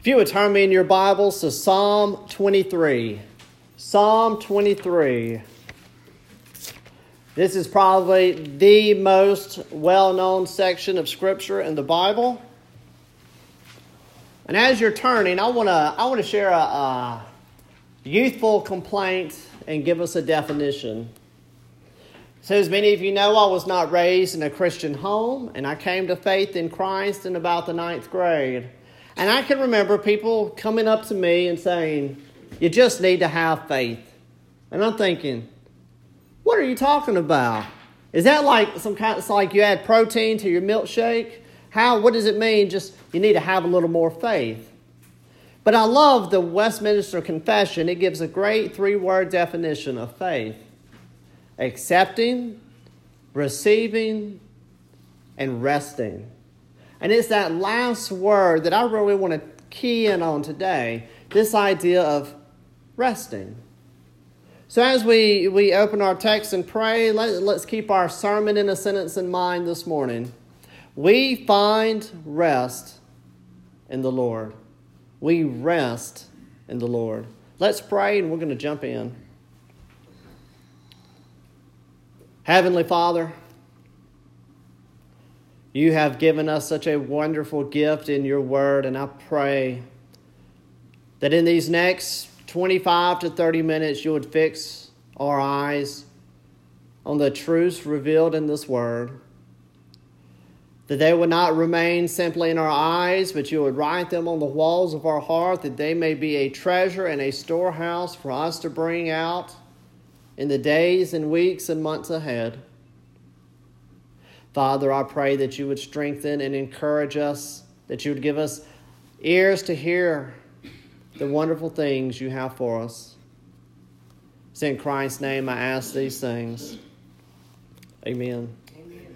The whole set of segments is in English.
If you would turn me in your Bibles to Psalm 23. Psalm 23. This is probably the most well known section of Scripture in the Bible. And as you're turning, I want to I want to share a, a youthful complaint and give us a definition. So, as many of you know, I was not raised in a Christian home, and I came to faith in Christ in about the ninth grade. And I can remember people coming up to me and saying, You just need to have faith. And I'm thinking, What are you talking about? Is that like some kind it's like you add protein to your milkshake? How what does it mean? Just you need to have a little more faith. But I love the Westminster Confession. It gives a great three-word definition of faith. Accepting, receiving, and resting. And it's that last word that I really want to key in on today this idea of resting. So, as we, we open our text and pray, let, let's keep our sermon in a sentence in mind this morning. We find rest in the Lord. We rest in the Lord. Let's pray and we're going to jump in. Heavenly Father, you have given us such a wonderful gift in your word, and I pray that in these next 25 to 30 minutes, you would fix our eyes on the truths revealed in this word. That they would not remain simply in our eyes, but you would write them on the walls of our heart, that they may be a treasure and a storehouse for us to bring out in the days and weeks and months ahead. Father, I pray that you would strengthen and encourage us, that you would give us ears to hear the wonderful things you have for us. It's in Christ's name I ask these things. Amen. Amen.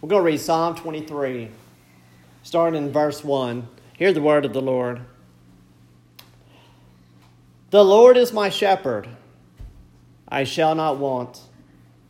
We're going to read Psalm 23, starting in verse 1. Hear the word of the Lord. The Lord is my shepherd, I shall not want.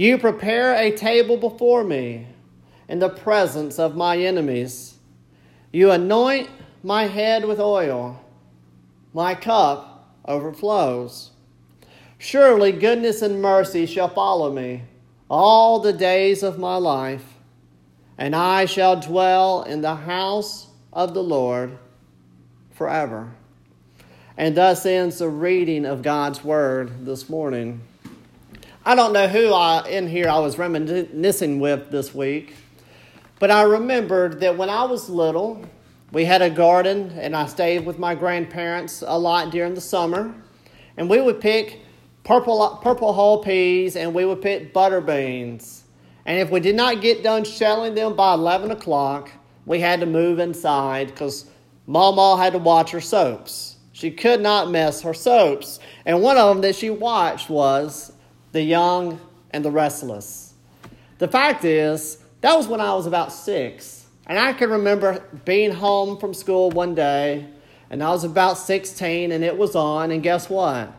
You prepare a table before me in the presence of my enemies. You anoint my head with oil, my cup overflows. Surely goodness and mercy shall follow me all the days of my life, and I shall dwell in the house of the Lord forever. And thus ends the reading of God's word this morning. I don't know who I, in here I was reminiscing with this week, but I remembered that when I was little, we had a garden and I stayed with my grandparents a lot during the summer. And we would pick purple, purple hull peas and we would pick butter beans. And if we did not get done shelling them by 11 o'clock, we had to move inside because Mama had to watch her soaps. She could not miss her soaps. And one of them that she watched was the young, and the restless. The fact is, that was when I was about six. And I can remember being home from school one day, and I was about 16, and it was on, and guess what?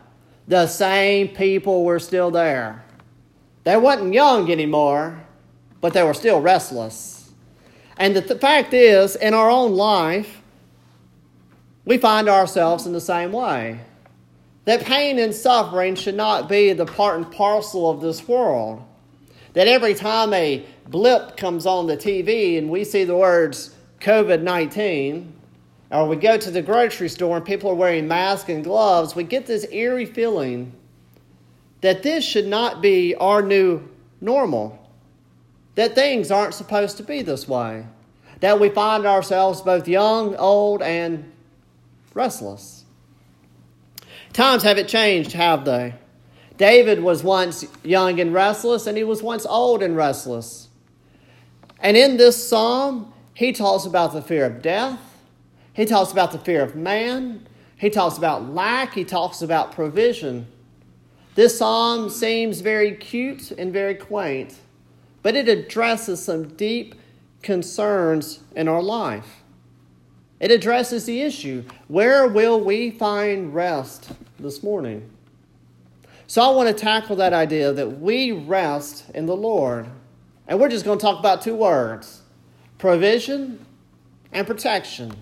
The same people were still there. They wasn't young anymore, but they were still restless. And the th- fact is, in our own life, we find ourselves in the same way. That pain and suffering should not be the part and parcel of this world. That every time a blip comes on the TV and we see the words COVID 19, or we go to the grocery store and people are wearing masks and gloves, we get this eerie feeling that this should not be our new normal. That things aren't supposed to be this way. That we find ourselves both young, old, and restless. Times haven't changed, have they? David was once young and restless, and he was once old and restless. And in this psalm, he talks about the fear of death, he talks about the fear of man, He talks about lack, he talks about provision. This psalm seems very cute and very quaint, but it addresses some deep concerns in our life. It addresses the issue where will we find rest this morning? So I want to tackle that idea that we rest in the Lord. And we're just going to talk about two words provision and protection.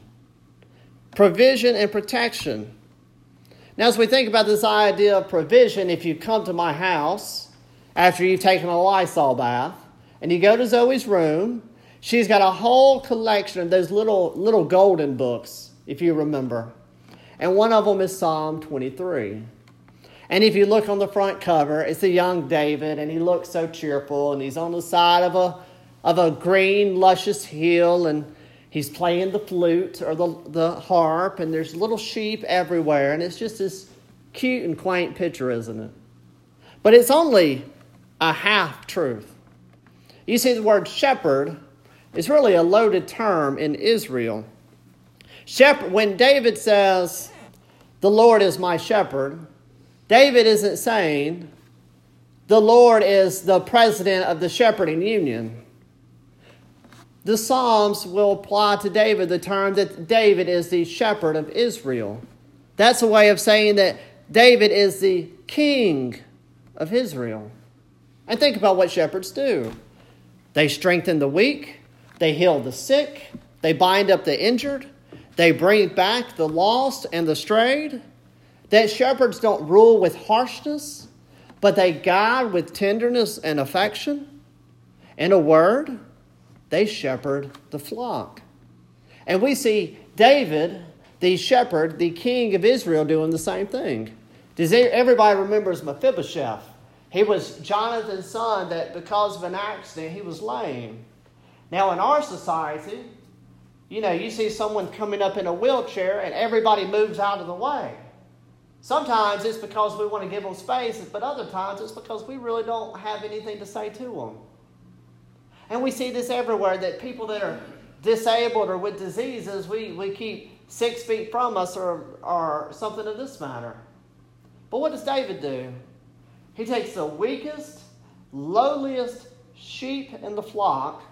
Provision and protection. Now, as we think about this idea of provision, if you come to my house after you've taken a Lysol bath and you go to Zoe's room, she's got a whole collection of those little, little golden books, if you remember. And one of them is Psalm 23. And if you look on the front cover, it's a young David, and he looks so cheerful, and he's on the side of a, of a green, luscious hill, and he's playing the flute or the, the harp, and there's little sheep everywhere, and it's just this cute and quaint picture, isn't it? But it's only a half truth. You see, the word shepherd is really a loaded term in Israel. Shepherd, when David says, The Lord is my shepherd, David isn't saying, The Lord is the president of the shepherding union the Psalms will apply to David the term that David is the shepherd of Israel. That's a way of saying that David is the king of Israel. And think about what shepherds do they strengthen the weak, they heal the sick, they bind up the injured, they bring back the lost and the strayed. That shepherds don't rule with harshness, but they guide with tenderness and affection. In a word, they shepherd the flock. And we see David, the shepherd, the king of Israel, doing the same thing. Does everybody remembers Mephibosheth? He was Jonathan's son that because of an accident he was lame. Now in our society, you know, you see someone coming up in a wheelchair and everybody moves out of the way. Sometimes it's because we want to give them space, but other times it's because we really don't have anything to say to them. And we see this everywhere that people that are disabled or with diseases, we, we keep six feet from us or, or something of this matter. But what does David do? He takes the weakest, lowliest sheep in the flock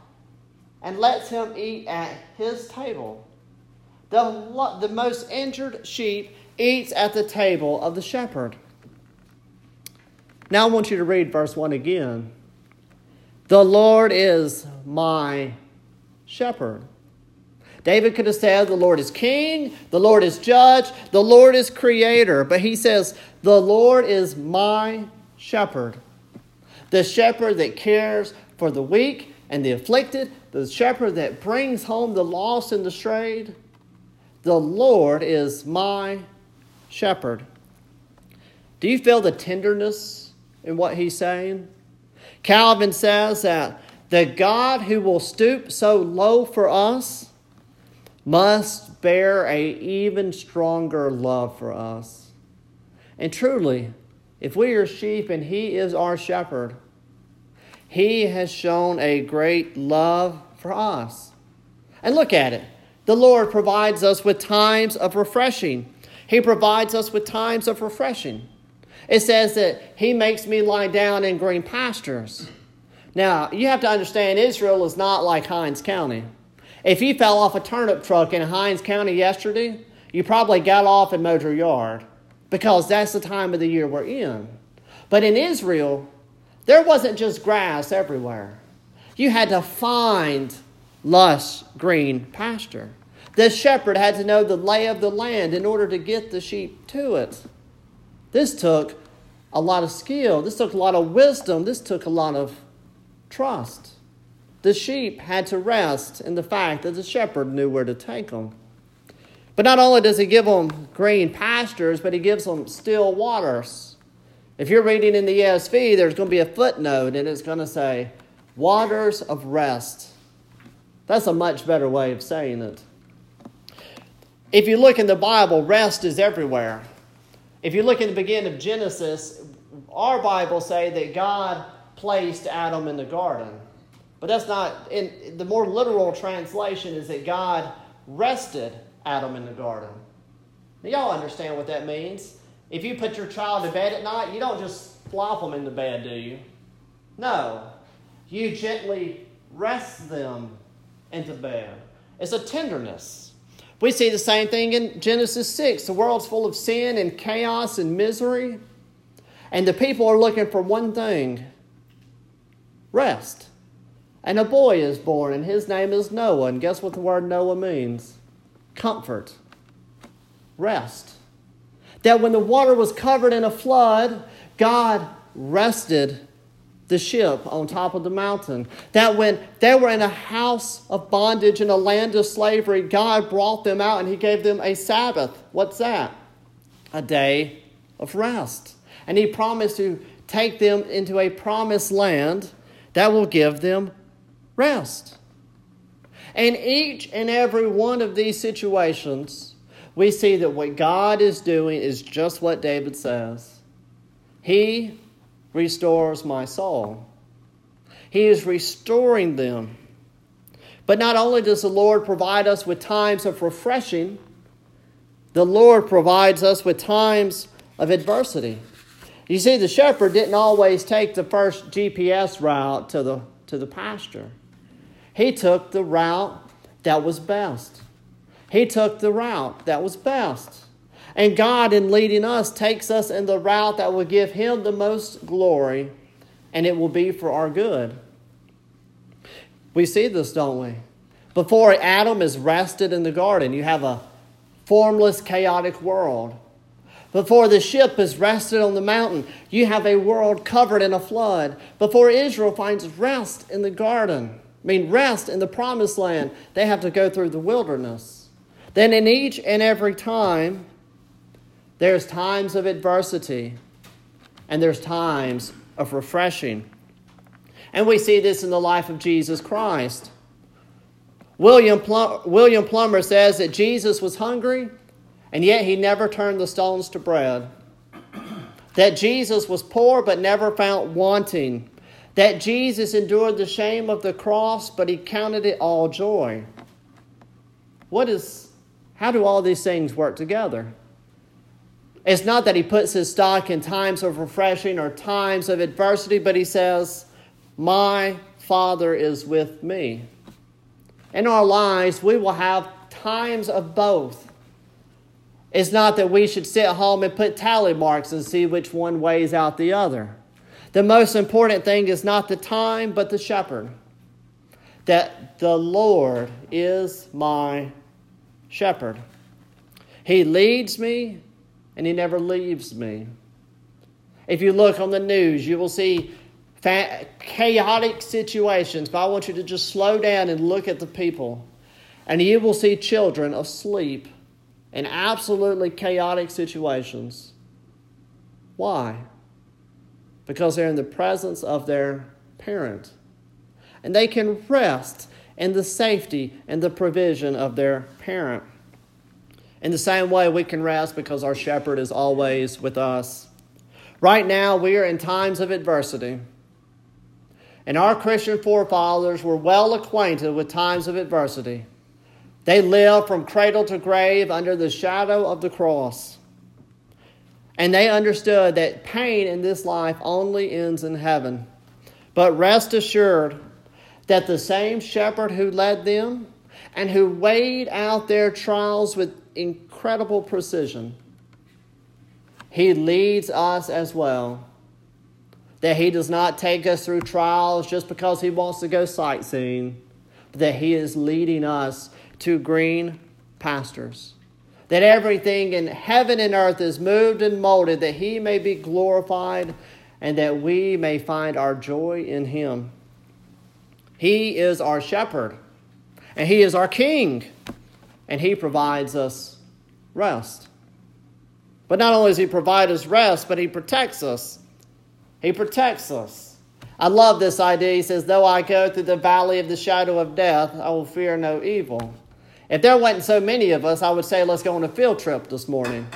and lets him eat at his table. The, the most injured sheep eats at the table of the shepherd. Now I want you to read verse 1 again. The Lord is my shepherd. David could have said, The Lord is king, the Lord is judge, the Lord is creator. But he says, The Lord is my shepherd. The shepherd that cares for the weak and the afflicted, the shepherd that brings home the lost and the strayed. The Lord is my shepherd. Do you feel the tenderness in what he's saying? Calvin says that the God who will stoop so low for us must bear a even stronger love for us. And truly, if we are sheep and he is our shepherd, he has shown a great love for us. And look at it. The Lord provides us with times of refreshing. He provides us with times of refreshing. It says that he makes me lie down in green pastures. Now, you have to understand Israel is not like Hinds County. If you fell off a turnip truck in Hinds County yesterday, you probably got off and mowed your yard because that's the time of the year we're in. But in Israel, there wasn't just grass everywhere. You had to find lush green pasture. The shepherd had to know the lay of the land in order to get the sheep to it. This took a lot of skill. This took a lot of wisdom. This took a lot of trust. The sheep had to rest in the fact that the shepherd knew where to take them. But not only does he give them green pastures, but he gives them still waters. If you're reading in the ESV, there's going to be a footnote and it's going to say, waters of rest. That's a much better way of saying it. If you look in the Bible, rest is everywhere. If you look in the beginning of Genesis, our Bible say that God placed Adam in the garden. But that's not in the more literal translation is that God rested Adam in the garden. Now, y'all understand what that means. If you put your child to bed at night, you don't just flop them into bed, do you? No. You gently rest them into bed. It's a tenderness. We see the same thing in Genesis 6. The world's full of sin and chaos and misery. And the people are looking for one thing rest. And a boy is born, and his name is Noah. And guess what the word Noah means? Comfort, rest. That when the water was covered in a flood, God rested the ship on top of the mountain. That when they were in a house of bondage in a land of slavery, God brought them out and He gave them a Sabbath. What's that? A day of rest. And He promised to take them into a promised land that will give them rest. And each and every one of these situations, we see that what God is doing is just what David says. He restores my soul. He is restoring them. But not only does the Lord provide us with times of refreshing, the Lord provides us with times of adversity. You see, the shepherd didn't always take the first GPS route to the, to the pasture. He took the route that was best. He took the route that was best. And God, in leading us, takes us in the route that will give Him the most glory, and it will be for our good. We see this, don't we? Before Adam is rested in the garden, you have a formless, chaotic world. Before the ship is rested on the mountain, you have a world covered in a flood. Before Israel finds rest in the garden, I mean, rest in the promised land, they have to go through the wilderness. Then, in each and every time, there's times of adversity and there's times of refreshing. And we see this in the life of Jesus Christ. William, Plum- William Plumer says that Jesus was hungry and yet he never turned the stones to bread. That Jesus was poor but never found wanting. That Jesus endured the shame of the cross but he counted it all joy. What is, how do all these things work together? It's not that he puts his stock in times of refreshing or times of adversity, but he says, My Father is with me. In our lives, we will have times of both. It's not that we should sit home and put tally marks and see which one weighs out the other. The most important thing is not the time, but the shepherd. That the Lord is my shepherd. He leads me and He never leaves me. If you look on the news, you will see fa- chaotic situations, but I want you to just slow down and look at the people. And you will see children asleep in absolutely chaotic situations. Why? Because they're in the presence of their parent. And they can rest in the safety and the provision of their parent. In the same way, we can rest because our shepherd is always with us. Right now, we are in times of adversity. And our Christian forefathers were well acquainted with times of adversity. They lived from cradle to grave under the shadow of the cross. And they understood that pain in this life only ends in heaven. But rest assured that the same shepherd who led them and who weighed out their trials with incredible precision. He leads us as well. That He does not take us through trials just because He wants to go sightseeing, but that He is leading us to green pastures. That everything in heaven and earth is moved and molded that He may be glorified and that we may find our joy in Him. He is our shepherd and He is our King and He provides us rest. But not only does He provide us rest, but He protects us. He protects us. I love this idea. He says, Though I go through the valley of the shadow of death, I will fear no evil. If there wasn't so many of us, I would say, Let's go on a field trip this morning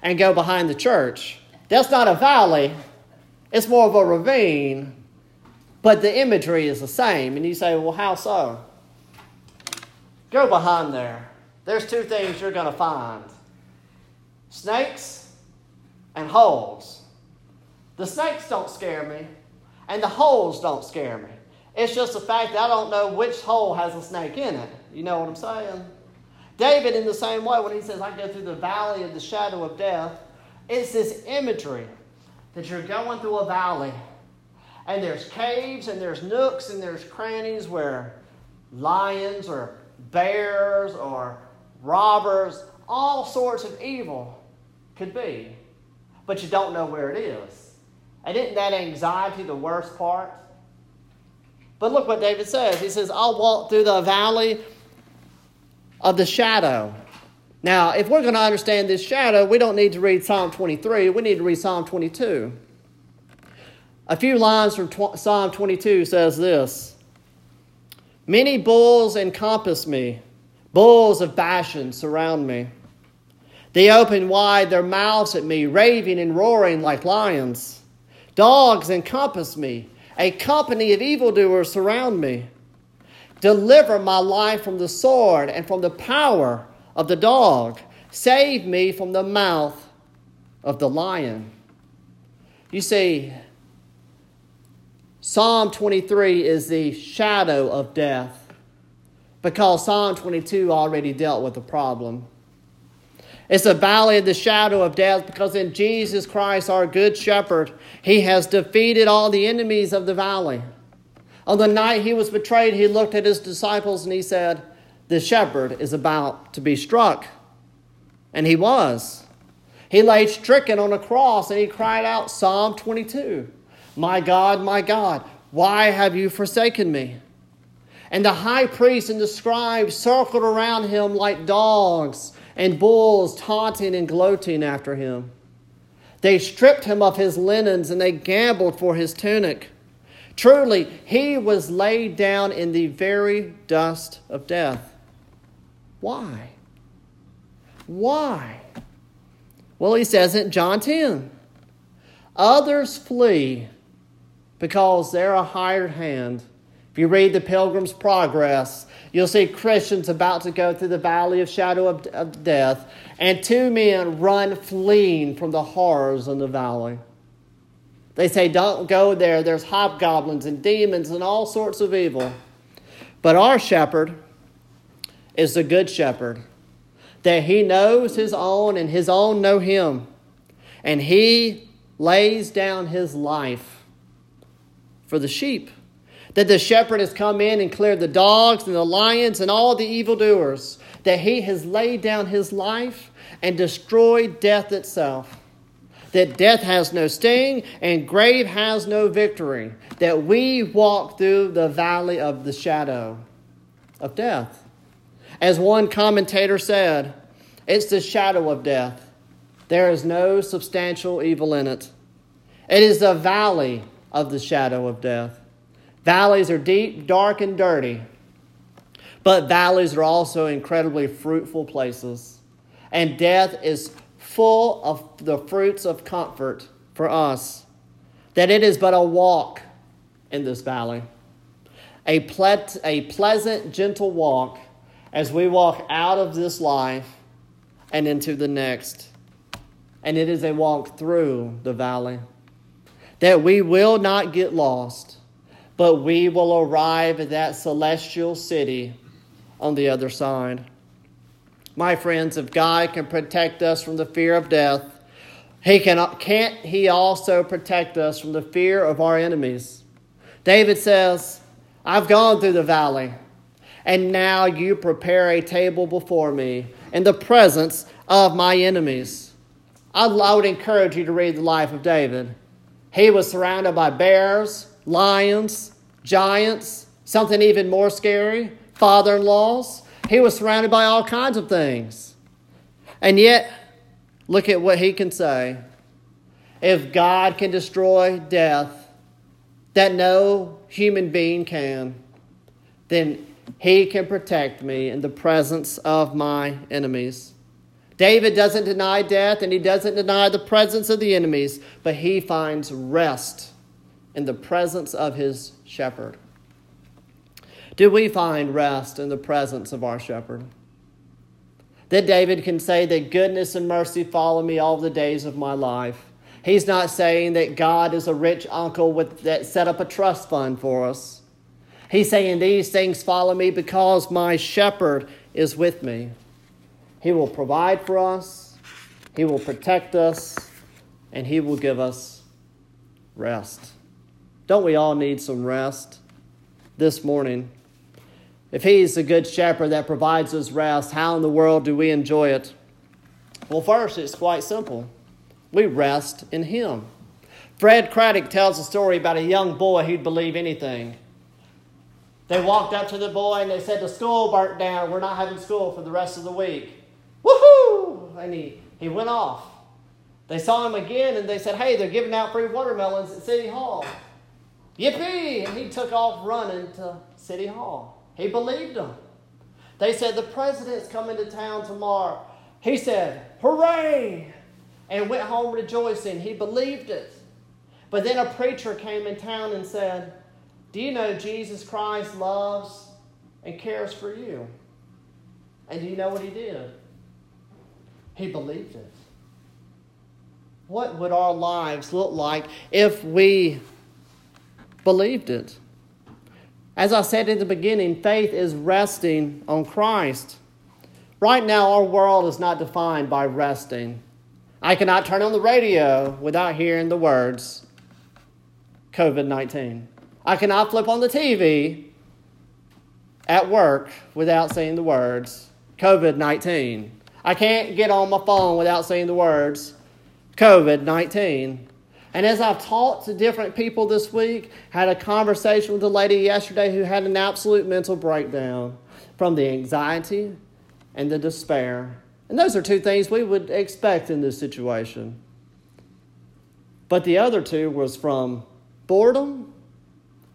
and go behind the church. That's not a valley, it's more of a ravine, but the imagery is the same. And you say, Well, how so? Go behind there. There's two things you're going to find. snakes and holes. The snakes don't scare me, and the holes don't scare me. It's just the fact that I don't know which hole has a snake in it. You know what I'm saying? David, in the same way, when he says, I go through the valley of the shadow of death, it's this imagery that you're going through a valley and there's caves and there's nooks and there's crannies where lions or bears or robbers, all sorts of evil could be. But you don't know where it is. And isn't that anxiety the worst part? But look what David says. He says, I'll walk through the valley of the shadow. Now, if we're going to understand this shadow, we don't need to read Psalm 23, we need to read Psalm 22. A few lines from tw- Psalm 22 says this Many bulls encompass me, bulls of Bashan surround me. They open wide their mouths at me, raving and roaring like lions. Dogs encompass me, a company of evildoers surround me. Deliver my life from the sword and from the power of the dog. Save me from the mouth of the lion. You see, Psalm 23 is the shadow of death because Psalm 22 already dealt with the problem. It's a valley of the shadow of death because in Jesus Christ, our good shepherd, he has defeated all the enemies of the valley. On the night he was betrayed, he looked at his disciples and he said, The shepherd is about to be struck. And he was. He lay stricken on a cross and he cried out, Psalm 22. My God, my God, why have you forsaken me? And the high priest and the scribes circled around him like dogs and bulls, taunting and gloating after him. They stripped him of his linens and they gambled for his tunic. Truly, he was laid down in the very dust of death. Why? Why? Well, he says it in John 10. Others flee because they're a hired hand. If you read the Pilgrim's Progress, you'll see Christians about to go through the valley of shadow of, of death, and two men run fleeing from the horrors in the valley. They say, Don't go there. There's hobgoblins and demons and all sorts of evil. But our shepherd is the good shepherd, that he knows his own and his own know him. And he lays down his life for the sheep. That the shepherd has come in and cleared the dogs and the lions and all the evildoers. That he has laid down his life and destroyed death itself. That death has no sting and grave has no victory. That we walk through the valley of the shadow of death. As one commentator said, it's the shadow of death. There is no substantial evil in it. It is a valley of the shadow of death. Valleys are deep, dark, and dirty, but valleys are also incredibly fruitful places. And death is full of the fruits of comfort for us. That it is but a walk in this valley, a, ple- a pleasant, gentle walk as we walk out of this life and into the next. And it is a walk through the valley that we will not get lost, but we will arrive at that celestial city on the other side. My friends, if God can protect us from the fear of death, he can, can't He also protect us from the fear of our enemies? David says, I've gone through the valley, and now you prepare a table before me in the presence of my enemies. I would encourage you to read the life of David. He was surrounded by bears, lions, giants, something even more scary, father in laws. He was surrounded by all kinds of things. And yet, look at what he can say. If God can destroy death that no human being can, then he can protect me in the presence of my enemies. David doesn't deny death and he doesn't deny the presence of the enemies, but he finds rest in the presence of his shepherd. Do we find rest in the presence of our shepherd? that David can say that goodness and mercy follow me all the days of my life. He's not saying that God is a rich uncle with, that set up a trust fund for us. He's saying these things follow me because my shepherd is with me. He will provide for us, He will protect us, and He will give us rest. Don't we all need some rest this morning? If He's the good shepherd that provides us rest, how in the world do we enjoy it? Well, first, it's quite simple we rest in Him. Fred Craddock tells a story about a young boy who'd believe anything. They walked up to the boy and they said, The school burnt down. We're not having school for the rest of the week. Woohoo! And he, he went off. They saw him again and they said, Hey, they're giving out free watermelons at City Hall. Yippee! And he took off running to City Hall. He believed them. They said, The president's coming to town tomorrow. He said, Hooray! And went home rejoicing. He believed it. But then a preacher came in town and said, Do you know Jesus Christ loves and cares for you? And do you know what he did? He believed it. What would our lives look like if we believed it? As I said in the beginning, faith is resting on Christ. Right now, our world is not defined by resting. I cannot turn on the radio without hearing the words COVID 19. I cannot flip on the TV at work without seeing the words COVID 19. I can't get on my phone without seeing the words COVID 19. And as I've talked to different people this week, had a conversation with a lady yesterday who had an absolute mental breakdown from the anxiety and the despair. And those are two things we would expect in this situation. But the other two was from boredom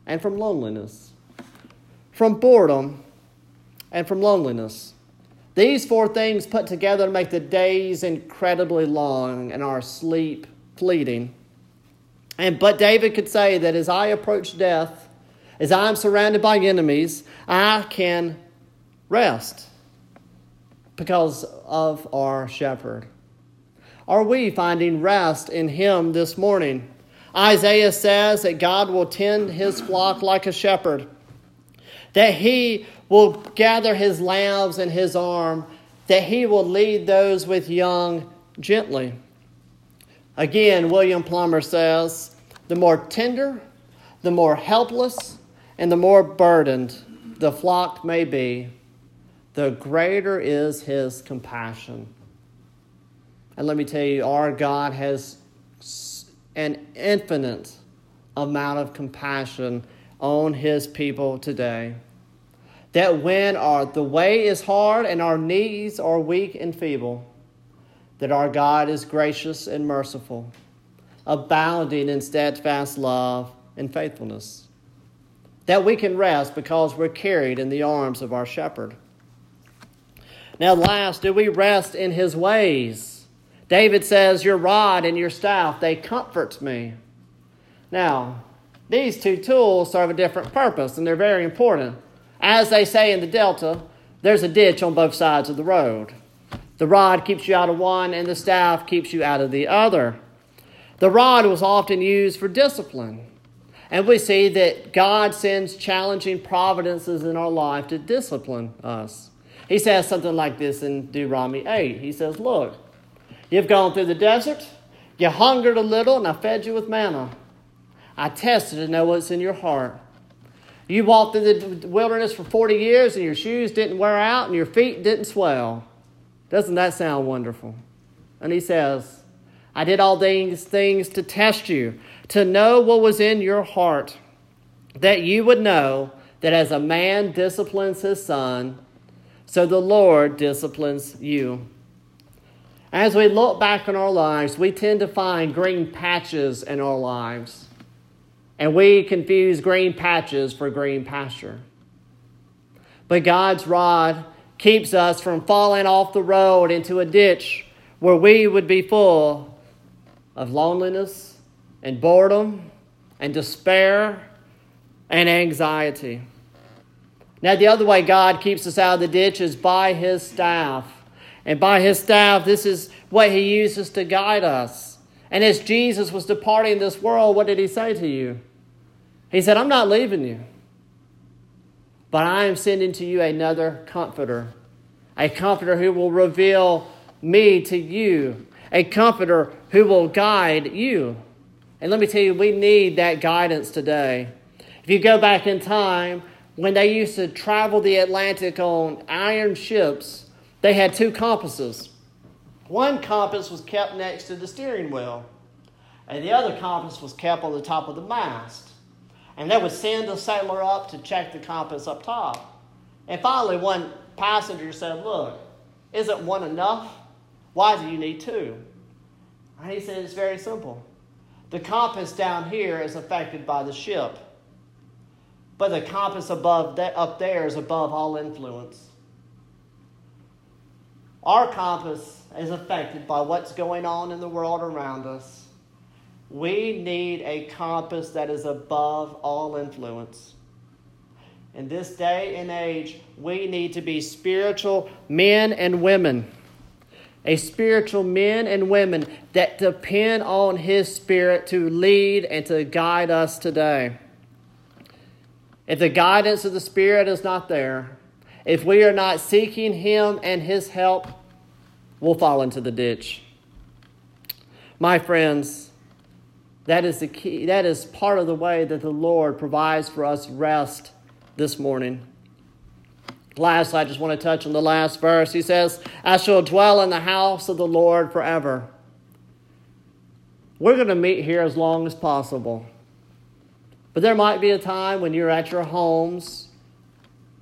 and from loneliness. From boredom and from loneliness. These four things put together make the days incredibly long and our sleep fleeting. And but David could say that as I approach death, as I'm surrounded by enemies, I can rest because of our shepherd. Are we finding rest in him this morning? Isaiah says that God will tend his flock like a shepherd, that he will gather his lambs in his arm, that he will lead those with young gently. Again, William Plumer says the more tender, the more helpless, and the more burdened the flock may be, the greater is his compassion. And let me tell you, our God has an infinite amount of compassion on his people today. That when our, the way is hard and our knees are weak and feeble, that our God is gracious and merciful, abounding in steadfast love and faithfulness. That we can rest because we're carried in the arms of our shepherd. Now, last, do we rest in his ways? David says, Your rod and your staff, they comfort me. Now, these two tools serve a different purpose, and they're very important. As they say in the Delta, there's a ditch on both sides of the road. The rod keeps you out of one, and the staff keeps you out of the other. The rod was often used for discipline. And we see that God sends challenging providences in our life to discipline us. He says something like this in Deuteronomy 8. He says, Look, You've gone through the desert. You hungered a little, and I fed you with manna. I tested to know what's in your heart. You walked in the wilderness for 40 years, and your shoes didn't wear out, and your feet didn't swell. Doesn't that sound wonderful? And he says, I did all these things to test you, to know what was in your heart, that you would know that as a man disciplines his son, so the Lord disciplines you. As we look back on our lives, we tend to find green patches in our lives. And we confuse green patches for green pasture. But God's rod keeps us from falling off the road into a ditch where we would be full of loneliness and boredom and despair and anxiety. Now, the other way God keeps us out of the ditch is by His staff And by his staff, this is what he uses to guide us. And as Jesus was departing this world, what did he say to you? He said, I'm not leaving you, but I am sending to you another comforter, a comforter who will reveal me to you, a comforter who will guide you. And let me tell you, we need that guidance today. If you go back in time, when they used to travel the Atlantic on iron ships, they had two compasses. One compass was kept next to the steering wheel, and the other compass was kept on the top of the mast. And they would send a sailor up to check the compass up top. And finally, one passenger said, Look, isn't one enough? Why do you need two? And he said, It's very simple. The compass down here is affected by the ship, but the compass above that, up there is above all influence. Our compass is affected by what's going on in the world around us. We need a compass that is above all influence. In this day and age, we need to be spiritual men and women. A spiritual men and women that depend on His Spirit to lead and to guide us today. If the guidance of the Spirit is not there, if we are not seeking Him and His help, we'll fall into the ditch. My friends, that is the key. That is part of the way that the Lord provides for us rest this morning. Last, I just want to touch on the last verse. He says, I shall dwell in the house of the Lord forever. We're going to meet here as long as possible. But there might be a time when you're at your homes,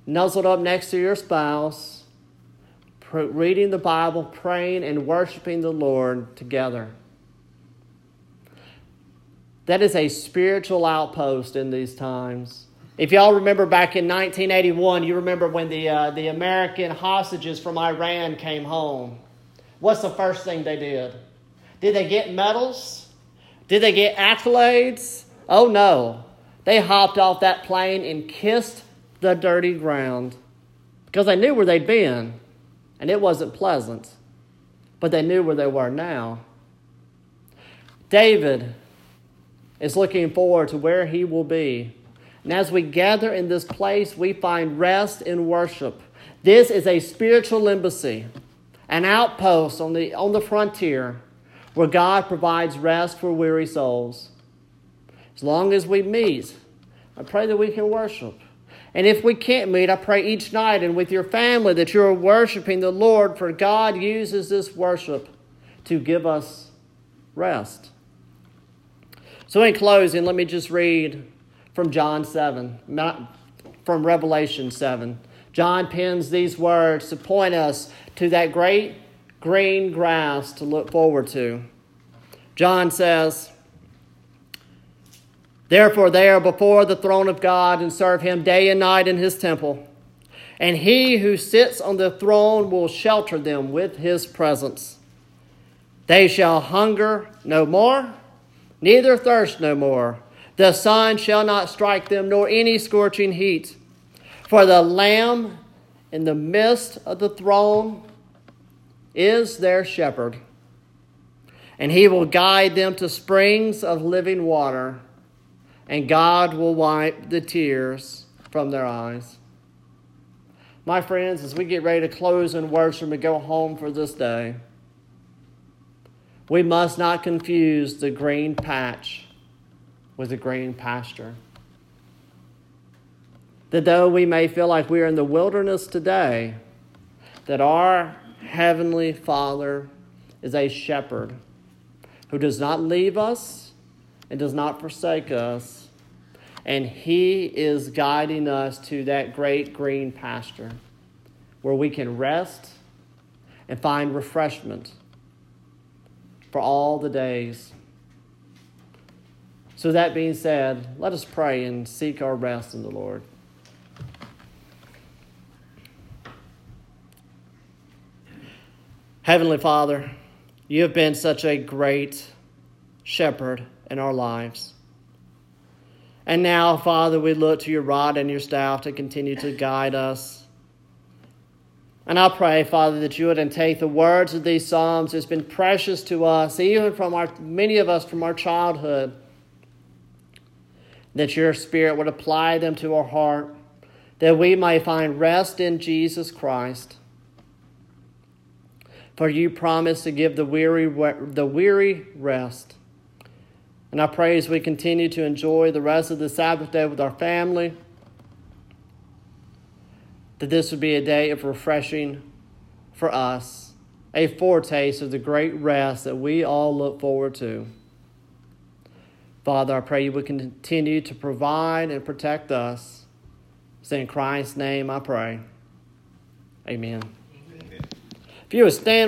nuzzled up next to your spouse, reading the Bible, praying, and worshiping the Lord together. That is a spiritual outpost in these times. If y'all remember back in 1981, you remember when the, uh, the American hostages from Iran came home. What's the first thing they did? Did they get medals? Did they get accolades? Oh no. They hopped off that plane and kissed the dirty ground because they knew where they'd been and it wasn't pleasant, but they knew where they were now. David is looking forward to where he will be. And as we gather in this place, we find rest in worship. This is a spiritual embassy, an outpost on the, on the frontier where God provides rest for weary souls. As long as we meet, I pray that we can worship. And if we can't meet, I pray each night and with your family that you are worshiping the Lord, for God uses this worship to give us rest. So, in closing, let me just read from John 7, not from Revelation 7. John pens these words to point us to that great green grass to look forward to. John says, Therefore, they are before the throne of God and serve him day and night in his temple. And he who sits on the throne will shelter them with his presence. They shall hunger no more neither thirst no more. The sun shall not strike them, nor any scorching heat. For the Lamb in the midst of the throne is their shepherd, and he will guide them to springs of living water, and God will wipe the tears from their eyes. My friends, as we get ready to close in worship and go home for this day, we must not confuse the green patch with the green pasture. That though we may feel like we are in the wilderness today, that our Heavenly Father is a shepherd who does not leave us and does not forsake us, and He is guiding us to that great green pasture where we can rest and find refreshment for all the days. So, that being said, let us pray and seek our rest in the Lord. Heavenly Father, you have been such a great shepherd in our lives. And now, Father, we look to your rod and your staff to continue to guide us. And I pray, Father, that you would take the words of these Psalms that's been precious to us, even from our many of us from our childhood, that your Spirit would apply them to our heart, that we may find rest in Jesus Christ. For you promise to give the weary the weary rest. And I pray as we continue to enjoy the rest of the Sabbath day with our family, that this would be a day of refreshing for us, a foretaste of the great rest that we all look forward to. Father, I pray you would continue to provide and protect us. It's in Christ's name I pray. Amen. Amen. If you would stand